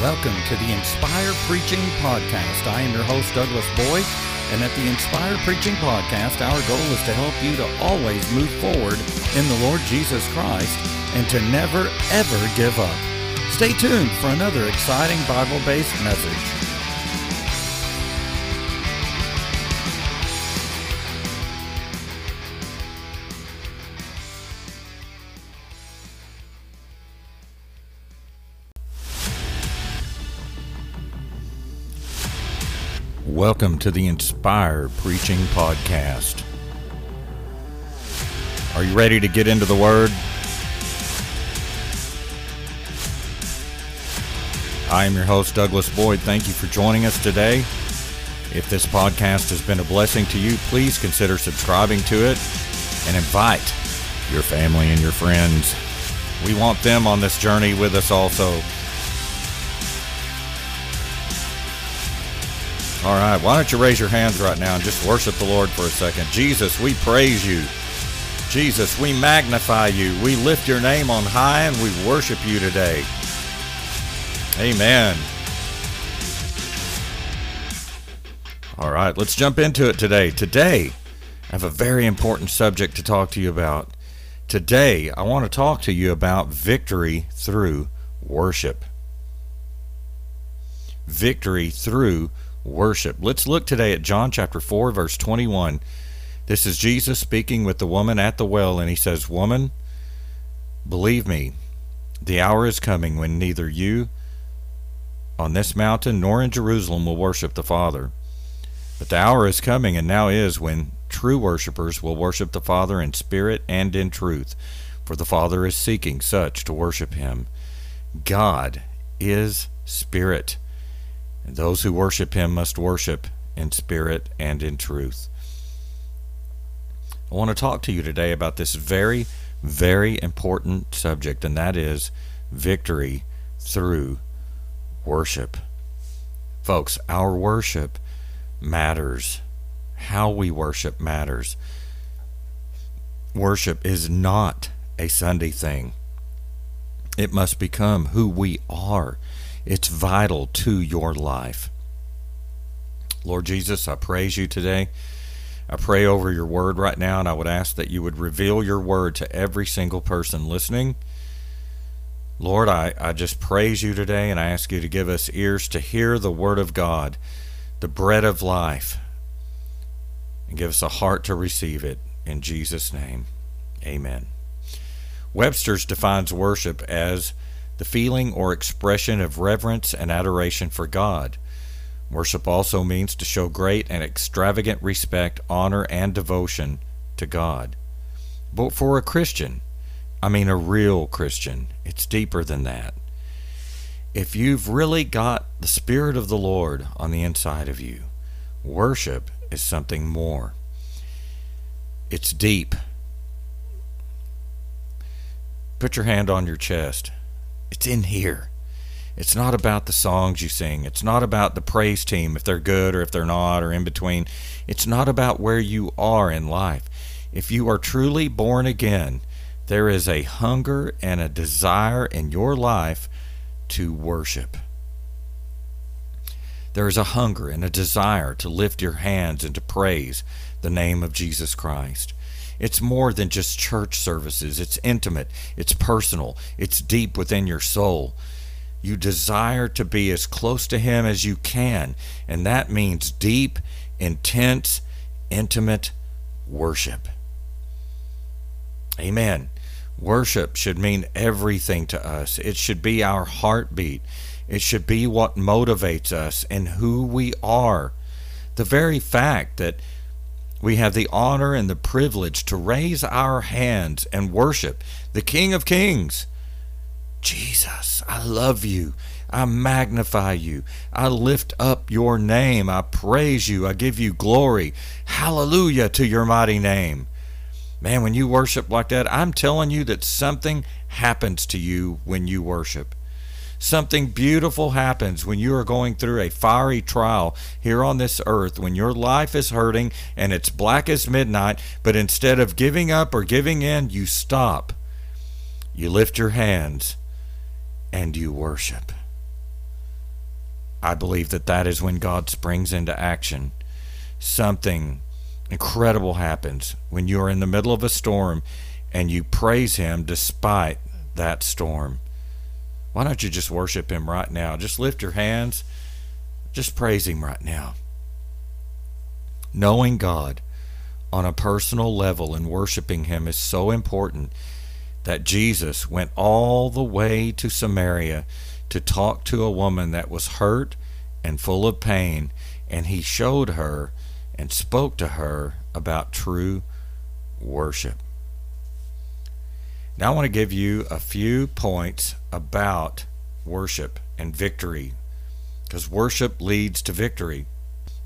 Welcome to the Inspire Preaching Podcast. I am your host, Douglas Boyd, and at the Inspire Preaching Podcast, our goal is to help you to always move forward in the Lord Jesus Christ and to never, ever give up. Stay tuned for another exciting Bible based message. Welcome to the Inspire Preaching Podcast. Are you ready to get into the Word? I am your host, Douglas Boyd. Thank you for joining us today. If this podcast has been a blessing to you, please consider subscribing to it and invite your family and your friends. We want them on this journey with us also. All right, why don't you raise your hands right now and just worship the Lord for a second? Jesus, we praise you. Jesus, we magnify you. We lift your name on high and we worship you today. Amen. All right, let's jump into it today. Today, I have a very important subject to talk to you about. Today, I want to talk to you about victory through worship. Victory through worship. Let's look today at John chapter 4, verse 21. This is Jesus speaking with the woman at the well, and he says, Woman, believe me, the hour is coming when neither you on this mountain nor in Jerusalem will worship the Father. But the hour is coming, and now is, when true worshippers will worship the Father in spirit and in truth, for the Father is seeking such to worship him. God is spirit and those who worship him must worship in spirit and in truth. I want to talk to you today about this very, very important subject, and that is victory through worship. Folks, our worship matters. How we worship matters. Worship is not a Sunday thing. It must become who we are. It's vital to your life. Lord Jesus, I praise you today. I pray over your word right now, and I would ask that you would reveal your word to every single person listening. Lord, I, I just praise you today, and I ask you to give us ears to hear the word of God, the bread of life, and give us a heart to receive it. In Jesus' name, amen. Webster's defines worship as the feeling or expression of reverence and adoration for God. Worship also means to show great and extravagant respect, honor, and devotion to God. But for a Christian, I mean a real Christian, it's deeper than that. If you've really got the Spirit of the Lord on the inside of you, worship is something more. It's deep. Put your hand on your chest. It's in here. It's not about the songs you sing. It's not about the praise team, if they're good or if they're not, or in between. It's not about where you are in life. If you are truly born again, there is a hunger and a desire in your life to worship. There is a hunger and a desire to lift your hands and to praise the name of Jesus Christ. It's more than just church services. It's intimate, it's personal, it's deep within your soul. You desire to be as close to Him as you can, and that means deep, intense, intimate worship. Amen. Worship should mean everything to us. It should be our heartbeat. It should be what motivates us and who we are. The very fact that we have the honor and the privilege to raise our hands and worship the King of Kings. Jesus, I love you. I magnify you. I lift up your name. I praise you. I give you glory. Hallelujah to your mighty name. Man, when you worship like that, I'm telling you that something happens to you when you worship. Something beautiful happens when you are going through a fiery trial here on this earth, when your life is hurting and it's black as midnight, but instead of giving up or giving in, you stop. You lift your hands and you worship. I believe that that is when God springs into action. Something incredible happens when you are in the middle of a storm and you praise Him despite that storm. Why don't you just worship Him right now? Just lift your hands, just praise Him right now. Knowing God on a personal level and worshiping Him is so important that Jesus went all the way to Samaria to talk to a woman that was hurt and full of pain, and He showed her and spoke to her about true worship. Now, I want to give you a few points about worship and victory because worship leads to victory.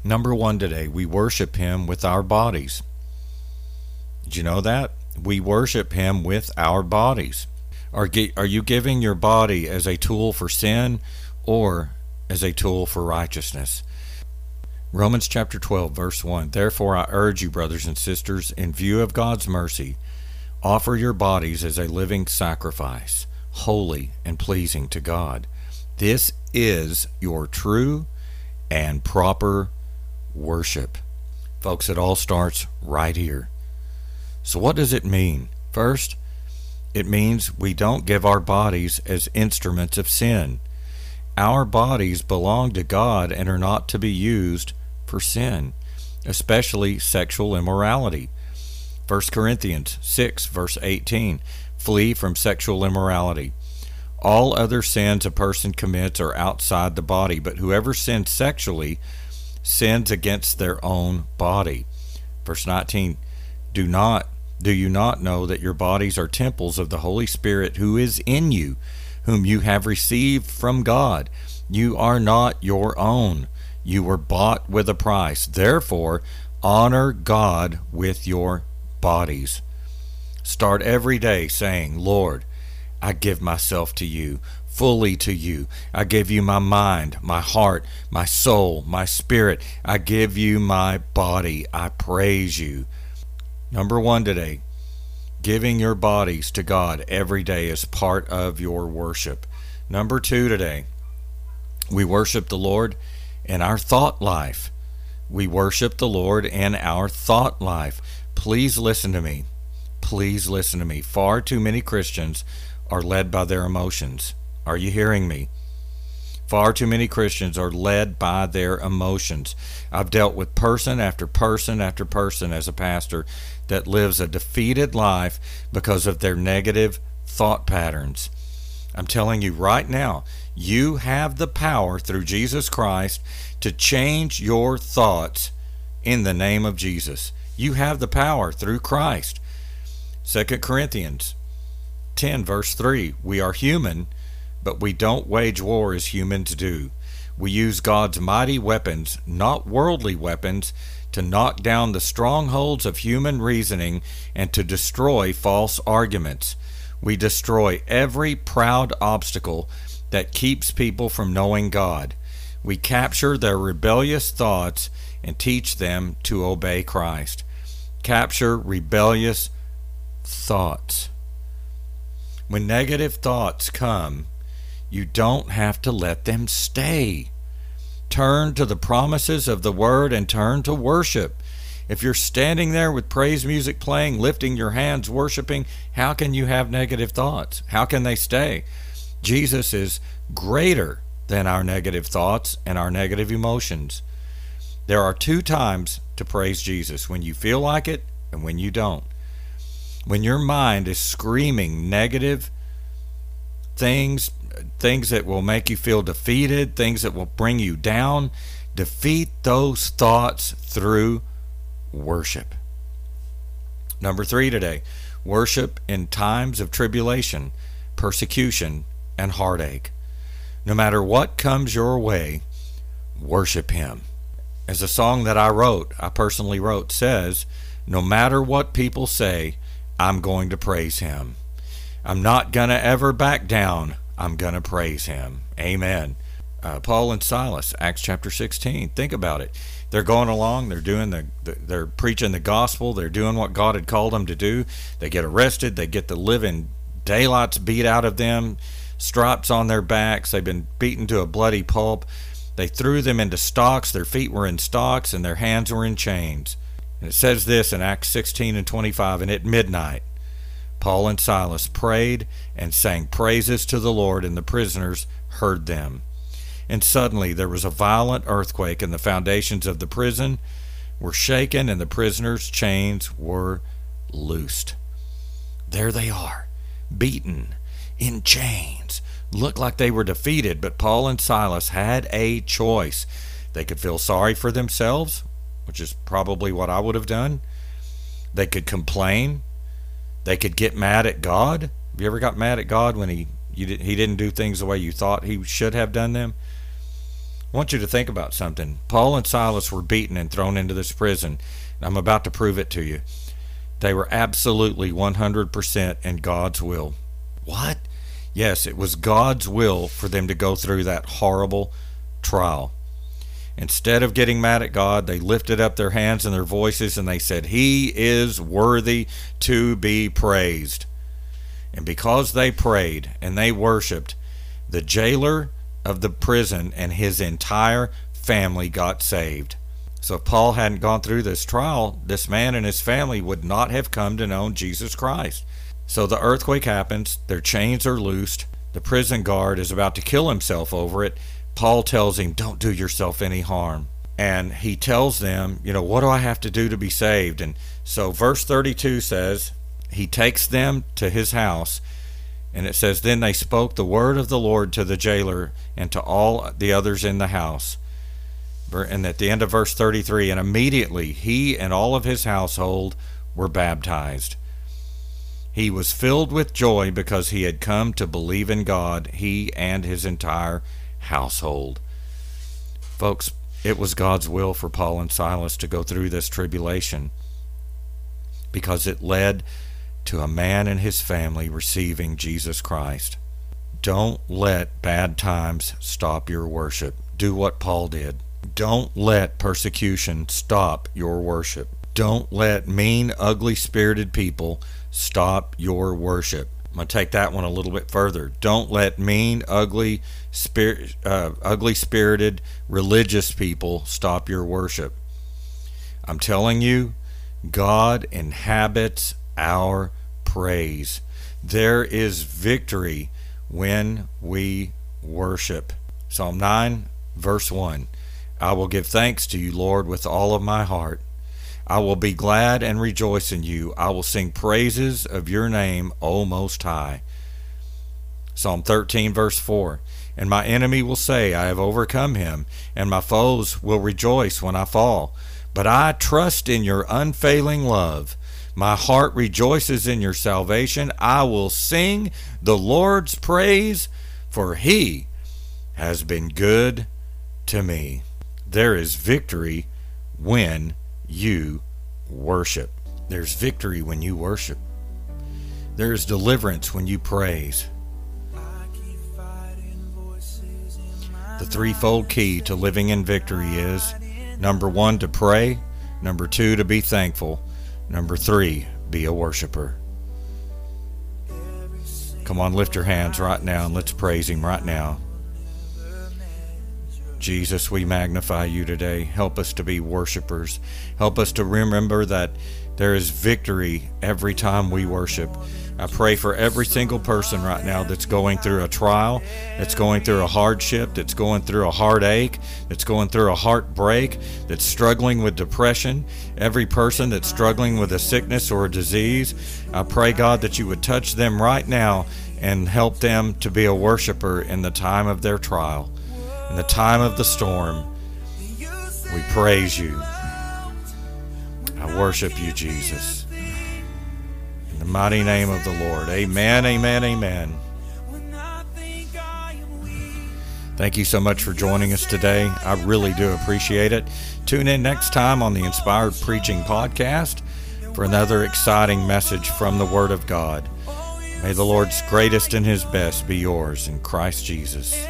Number one today, we worship Him with our bodies. Did you know that? We worship Him with our bodies. Are, are you giving your body as a tool for sin or as a tool for righteousness? Romans chapter 12, verse 1 Therefore I urge you, brothers and sisters, in view of God's mercy, offer your bodies as a living sacrifice, holy and pleasing to God. This is your true and proper worship. Folks, it all starts right here. So, what does it mean? First, it means we don't give our bodies as instruments of sin. Our bodies belong to God and are not to be used for sin, especially sexual immorality. 1 Corinthians 6, verse 18 Flee from sexual immorality. All other sins a person commits are outside the body, but whoever sins sexually sins against their own body. Verse 19 Do not do you not know that your bodies are temples of the Holy Spirit who is in you, whom you have received from God? You are not your own. You were bought with a price. Therefore, honor God with your bodies. Start every day saying, Lord, I give myself to you, fully to you. I give you my mind, my heart, my soul, my spirit. I give you my body. I praise you. Number one today, giving your bodies to God every day is part of your worship. Number two today, we worship the Lord in our thought life. We worship the Lord in our thought life. Please listen to me. Please listen to me. Far too many Christians are led by their emotions. Are you hearing me? Far too many Christians are led by their emotions. I've dealt with person after person after person as a pastor that lives a defeated life because of their negative thought patterns. I'm telling you right now, you have the power through Jesus Christ to change your thoughts in the name of Jesus. You have the power through Christ. 2 Corinthians 10, verse 3 We are human, but we don't wage war as humans do. We use God's mighty weapons, not worldly weapons, to knock down the strongholds of human reasoning and to destroy false arguments. We destroy every proud obstacle that keeps people from knowing God. We capture their rebellious thoughts and teach them to obey Christ. Capture rebellious thoughts. When negative thoughts come, you don't have to let them stay. Turn to the promises of the Word and turn to worship. If you're standing there with praise music playing, lifting your hands, worshiping, how can you have negative thoughts? How can they stay? Jesus is greater than our negative thoughts and our negative emotions. There are two times to praise Jesus when you feel like it and when you don't. When your mind is screaming negative things, things that will make you feel defeated, things that will bring you down, defeat those thoughts through worship. Number three today worship in times of tribulation, persecution, and heartache. No matter what comes your way, worship Him. As a song that I wrote, I personally wrote, says, No matter what people say, I'm going to praise Him. I'm not going to ever back down. I'm going to praise Him. Amen. Uh, Paul and Silas, Acts chapter 16. Think about it. They're going along. They're doing the, the, They're preaching the gospel. They're doing what God had called them to do. They get arrested. They get the living daylights beat out of them stripes on their backs. They've been beaten to a bloody pulp. They threw them into stocks. Their feet were in stocks, and their hands were in chains. And it says this in Acts 16 and 25 And at midnight, Paul and Silas prayed and sang praises to the Lord, and the prisoners heard them. And suddenly there was a violent earthquake, and the foundations of the prison were shaken, and the prisoners' chains were loosed. There they are, beaten, in chains, looked like they were defeated, but Paul and Silas had a choice. They could feel sorry for themselves, which is probably what I would have done. They could complain. They could get mad at God. Have you ever got mad at God when he you did, he didn't do things the way you thought he should have done them? I want you to think about something. Paul and Silas were beaten and thrown into this prison. I'm about to prove it to you. They were absolutely 100% in God's will. What? Yes, it was God's will for them to go through that horrible trial. Instead of getting mad at God, they lifted up their hands and their voices and they said, He is worthy to be praised. And because they prayed and they worshiped, the jailer of the prison and his entire family got saved. So if Paul hadn't gone through this trial, this man and his family would not have come to know Jesus Christ. So the earthquake happens, their chains are loosed, the prison guard is about to kill himself over it. Paul tells him, Don't do yourself any harm. And he tells them, You know, what do I have to do to be saved? And so verse 32 says, He takes them to his house. And it says, Then they spoke the word of the Lord to the jailer and to all the others in the house. And at the end of verse 33, and immediately he and all of his household were baptized. He was filled with joy because he had come to believe in God, he and his entire household. Folks, it was God's will for Paul and Silas to go through this tribulation because it led to a man and his family receiving Jesus Christ. Don't let bad times stop your worship. Do what Paul did. Don't let persecution stop your worship. Don't let mean, ugly spirited people stop your worship. I'm to take that one a little bit further. Don't let mean, ugly, spirit, uh, ugly spirited religious people stop your worship. I'm telling you, God inhabits our praise. There is victory when we worship. Psalm 9, verse 1. I will give thanks to you, Lord, with all of my heart. I will be glad and rejoice in you. I will sing praises of your name, O Most High. Psalm 13, verse 4. And my enemy will say, I have overcome him, and my foes will rejoice when I fall. But I trust in your unfailing love. My heart rejoices in your salvation. I will sing the Lord's praise, for he has been good to me. There is victory when you worship. There's victory when you worship. There's deliverance when you praise. The threefold key to living in victory is number one, to pray, number two, to be thankful, number three, be a worshiper. Come on, lift your hands right now and let's praise Him right now. Jesus, we magnify you today. Help us to be worshipers. Help us to remember that there is victory every time we worship. I pray for every single person right now that's going through a trial, that's going through a hardship, that's going through a heartache, that's going through a heartbreak, that's struggling with depression, every person that's struggling with a sickness or a disease. I pray, God, that you would touch them right now and help them to be a worshiper in the time of their trial in the time of the storm. We praise you. I worship you, Jesus. In the mighty name of the Lord. Amen, amen, amen. Thank you so much for joining us today. I really do appreciate it. Tune in next time on the Inspired Preaching Podcast for another exciting message from the Word of God. May the Lord's greatest and His best be yours in Christ Jesus.